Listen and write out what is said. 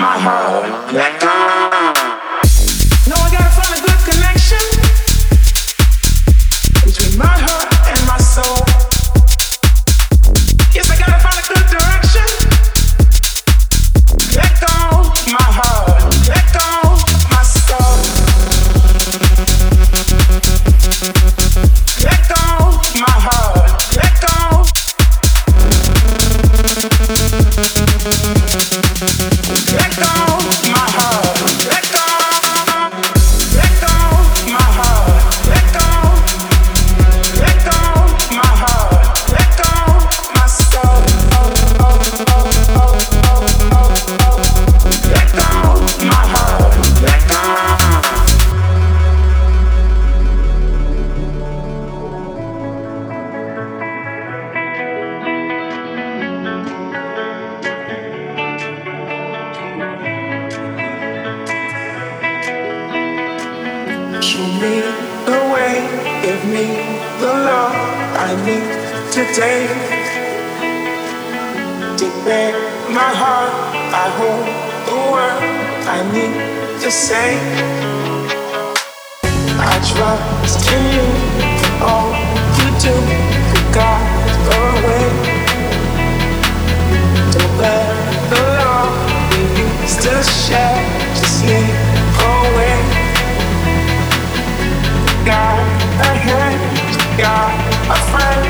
my home. I need today. Deep in my heart, I hold the world. I need to say. I trust in a friend.